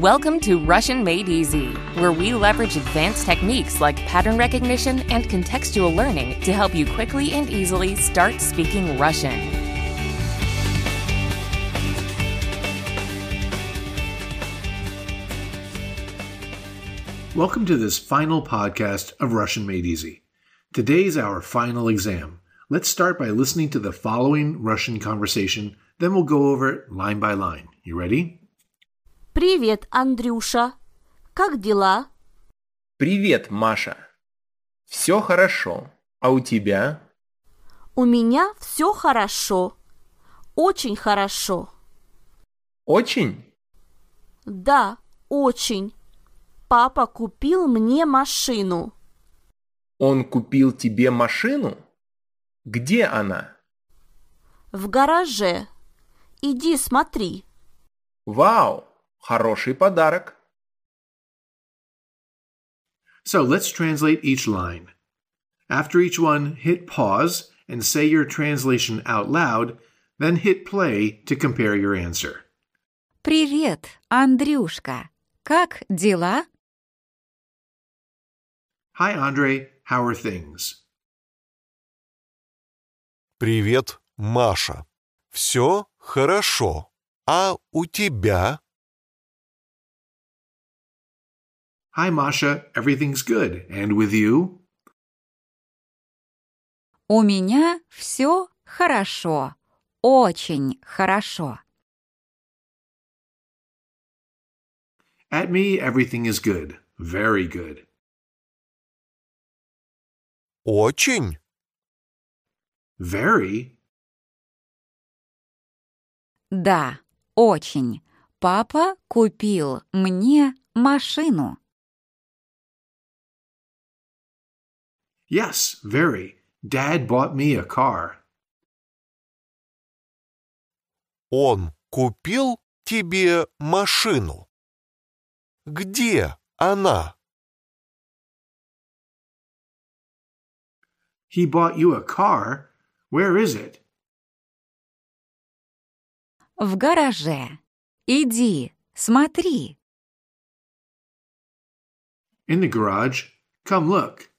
Welcome to Russian Made Easy, where we leverage advanced techniques like pattern recognition and contextual learning to help you quickly and easily start speaking Russian. Welcome to this final podcast of Russian Made Easy. Today's our final exam. Let's start by listening to the following Russian conversation, then we'll go over it line by line. You ready? Привет, Андрюша. Как дела? Привет, Маша. Все хорошо. А у тебя? У меня все хорошо. Очень хорошо. Очень? Да, очень. Папа купил мне машину. Он купил тебе машину? Где она? В гараже. Иди смотри. Вау, хороший подарок. So let's translate each line. After each one, hit pause and say your translation out loud, then hit play to compare your answer. Привет, Андрюшка. Как дела? Hi, Andre. How are things? Привет, Маша. Все хорошо. А у тебя? Hi, Masha. Everything's good. And with you? У меня все хорошо. Очень хорошо. At me, everything is good. Very good. Очень. Very? Да, очень. Папа купил мне машину. Yes, very. Dad bought me a car. Он купил тебе машину. Где она? He bought you a car? Where is it? В гараже. Иди, смотри. In the garage. Come look.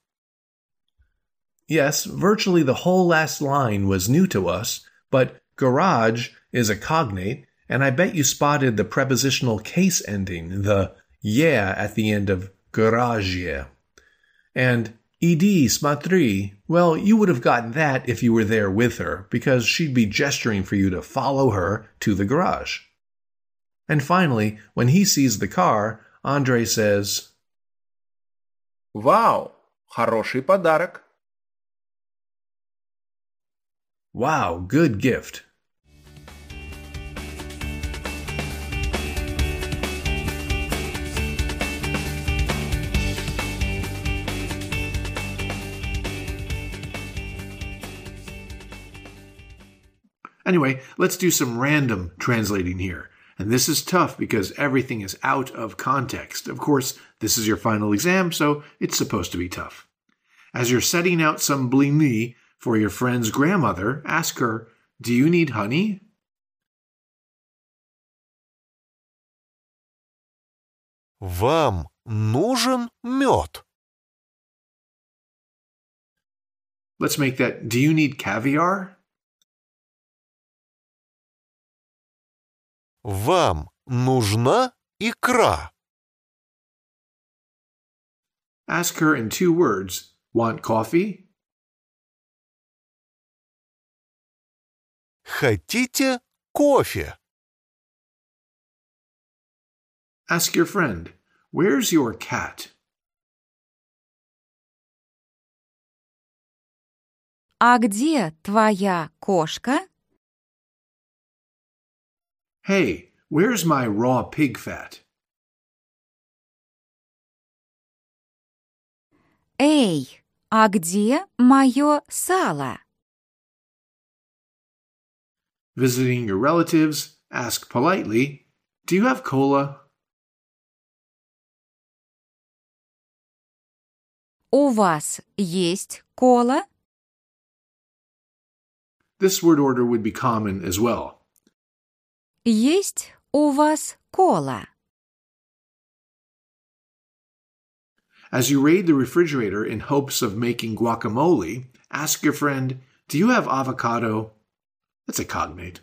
Yes, virtually the whole last line was new to us, but garage is a cognate, and I bet you spotted the prepositional case ending, the yeah at the end of garage. And ed smatri, well, you would have gotten that if you were there with her, because she'd be gesturing for you to follow her to the garage. And finally, when he sees the car, Andre says, Вау, хороший подарок. Wow, good gift. Anyway, let's do some random translating here. And this is tough because everything is out of context. Of course, this is your final exam, so it's supposed to be tough. As you're setting out some blini for your friend's grandmother, ask her, Do you need honey? Вам нужен мед. Let's make that, Do you need caviar? Вам нужна икра. Ask her in two words, Want coffee? Хотите кофе? Ask your friend, Where's your cat? А где твоя кошка? Hey, where's my raw pig fat? Эй, а где мое сало? Visiting your relatives, ask politely, Do you have cola? У вас есть кола? This word order would be common as well. Есть у вас кола? As you raid the refrigerator in hopes of making guacamole, ask your friend, Do you have avocado? That's a cognate.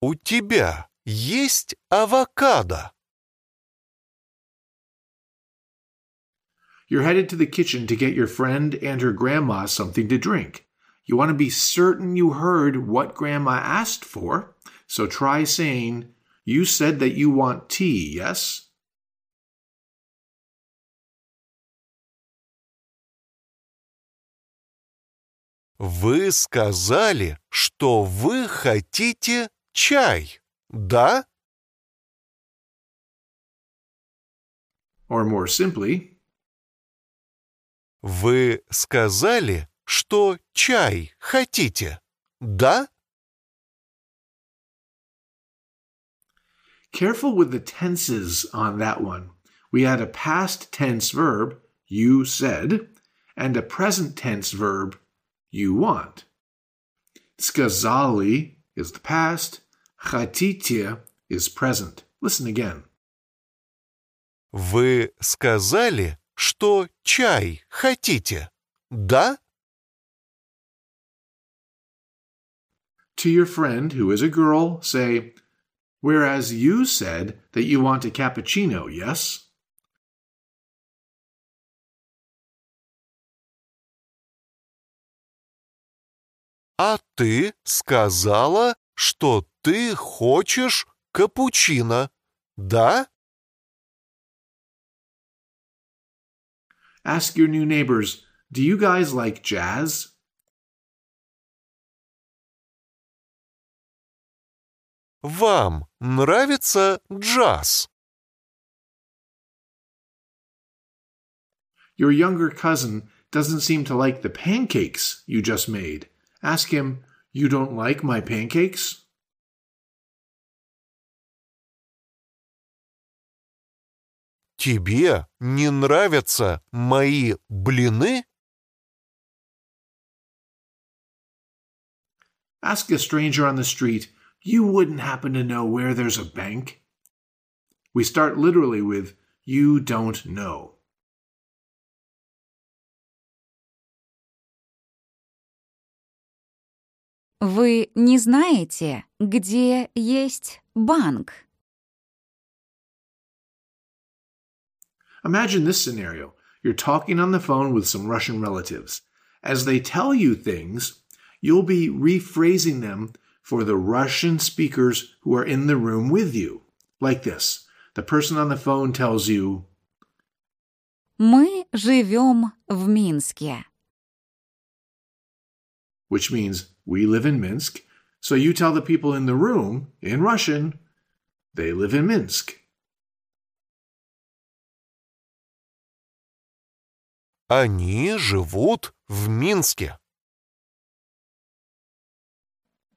У тебя есть авокадо? You're headed to the kitchen to get your friend and her grandma something to drink. You want to be certain you heard what grandma asked for, so try saying, You said that you want tea, yes? Вы сказали, что вы хотите чай, да? Or more simply, Вы сказали, что чай хотите, да? careful with the tenses on that one. We had a past tense verb, you said, and a present tense verb, you want. Skazali is the past, chatitya is present. Listen again. Вы сказали, что чай хотите, да? To your friend, who is a girl, say, Whereas you said that you want a cappuccino, yes? А ты сказала, что ты хочешь капучино, да? Ask your new neighbors, Do you guys like jazz? Вам нравится джаз? Your younger cousin doesn't seem to like the pancakes you just made. Ask him, You don't like my pancakes? Тебе не нравятся мои блины? Ask a stranger on the street, You wouldn't happen to know where there's a bank? We start literally with, You don't know. Вы не знаете, где есть банк? Imagine this scenario. You're talking on the phone with some Russian relatives. As they tell you things, you'll be rephrasing them for the Russian speakers who are in the room with you. Like this The person on the phone tells you, Мы живем в Минске. which means we live in Minsk. So you tell the people in the room, in Russian, they live in Minsk. Они живут в Минске.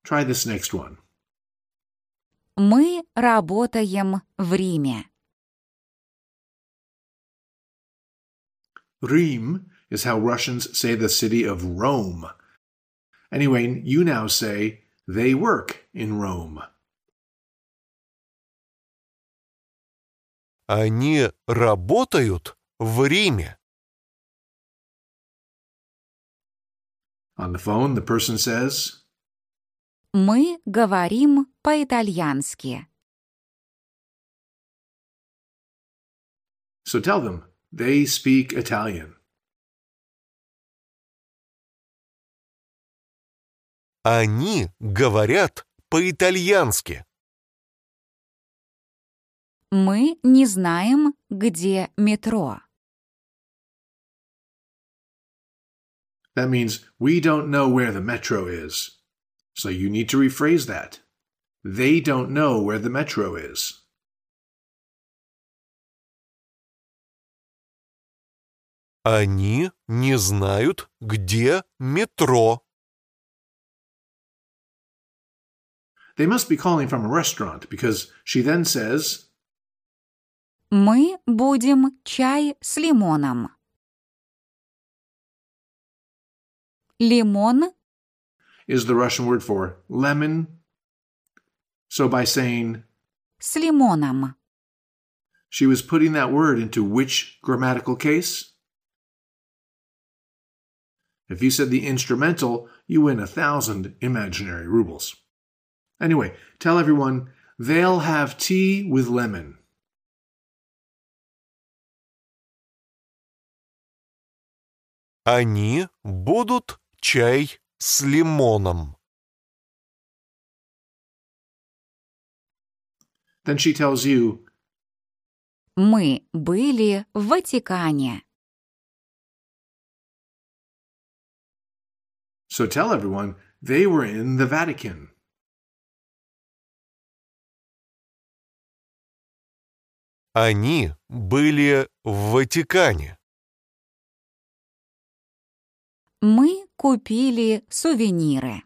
Try this next one. Мы работаем в Риме. Rim is how Russians say the city of Rome. Anyway, you now say they work in Rome. Они работают в Риме. On the phone, the person says, Мы говорим по-итальянски. so tell them they speak Italian. Они говорят по-итальянски. Мы не знаем, где метро. That means we don't know where the metro is. So you need to rephrase that. They don't know where the metro is. Они не знают, где метро. They must be calling from a restaurant because she then says, Мы будем чай с лимоном. Лимон is the Russian word for lemon. So by saying, с лимоном. She was putting that word into which grammatical case? If you said the instrumental, you win a thousand imaginary rubles. Anyway, tell everyone they'll have tea with lemon. Они будут чай с лимоном. Then she tells you, Мы были в Ватикане. so tell everyone they were in the Vatican. Они были в Ватикане. Мы купили сувениры.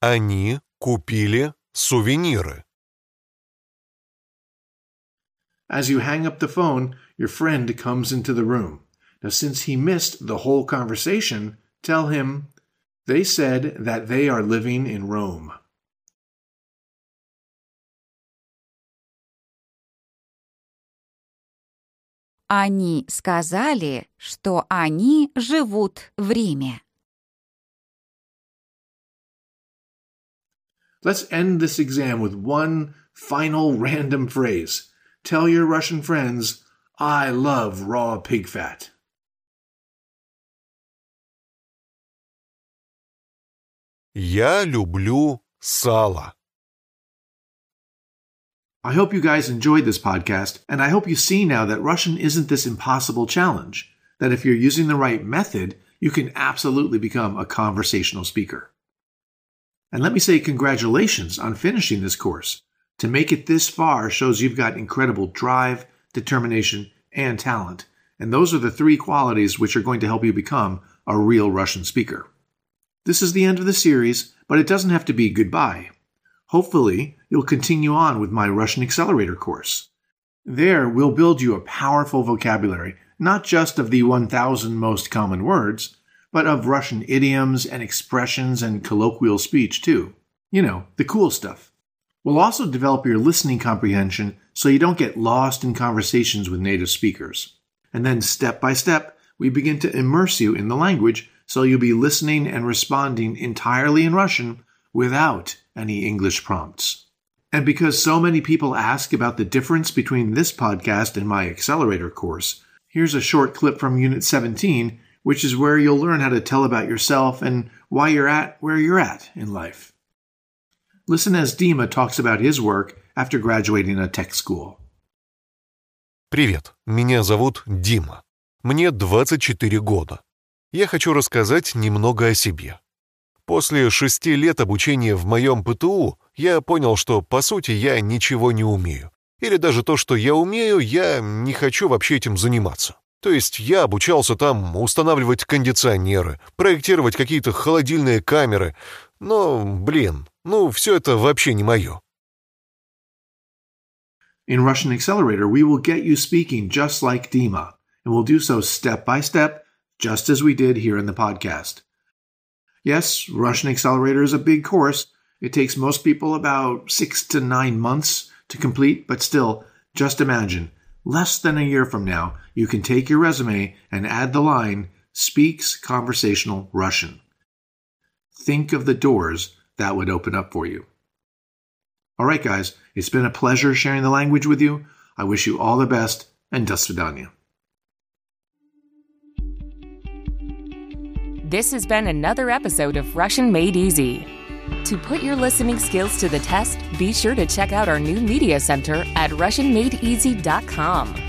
Они купили сувениры. As you hang up the phone, your friend comes into the room. Now, since he missed the whole conversation, tell him they said that they are living in Rome. Они сказали, что они живут в Риме. Let's end this exam with one final random phrase. Tell your Russian friends, I love raw pig fat. Я люблю сало. I hope you guys enjoyed this podcast, and I hope you see now that Russian isn't this impossible challenge, that if you're using the right method, you can absolutely become a conversational speaker. And let me say congratulations on finishing this course. To make it this far shows you've got incredible drive, determination, and talent. And those are the three qualities which are going to help you become a real Russian speaker. This is the end of the series, but it doesn't have to be goodbye. Hopefully, you'll continue on with my Russian Accelerator course. There, we'll build you a powerful vocabulary, not just of the 1,000 most common words, but of Russian idioms and expressions and colloquial speech, too. You know, the cool stuff. We'll also develop your listening comprehension so you don't get lost in conversations with native speakers. And then, step by step, we begin to immerse you in the language so you'll be listening and responding entirely in Russian without any English prompts. And because so many people ask about the difference between this podcast and my accelerator course, here's a short clip from Unit 17, which is where you'll learn how to tell about yourself and why you're at where you're at in life. Listen as Dima talks about his work after graduating a tech school. Привет, меня зовут Дима. Мне 24 года. Я хочу рассказать немного о себе. После шести лет обучения в моем ПТУ я понял, что, по сути, я ничего не умею. Или даже то, что я умею, я не хочу вообще этим заниматься. То есть я обучался там устанавливать кондиционеры, проектировать какие-то холодильные камеры. Но, блин, ну все это вообще не мое. In Russian Accelerator, we will get you speaking just like Dima, and we'll do so step by step, just as we did here in the podcast. Yes, Russian Accelerator is a big course. It takes most people about six to nine months to complete, but still, just imagine, less than a year from now, you can take your resume and add the line, speaks conversational Russian. Think of the doors that would open up for you. All right, guys, it's been a pleasure sharing the language with you. I wish you all the best and до свидания. This has been another episode of Russian Made Easy. To put your listening skills to the test, be sure to check out our new media center at RussianMadeEasy.com.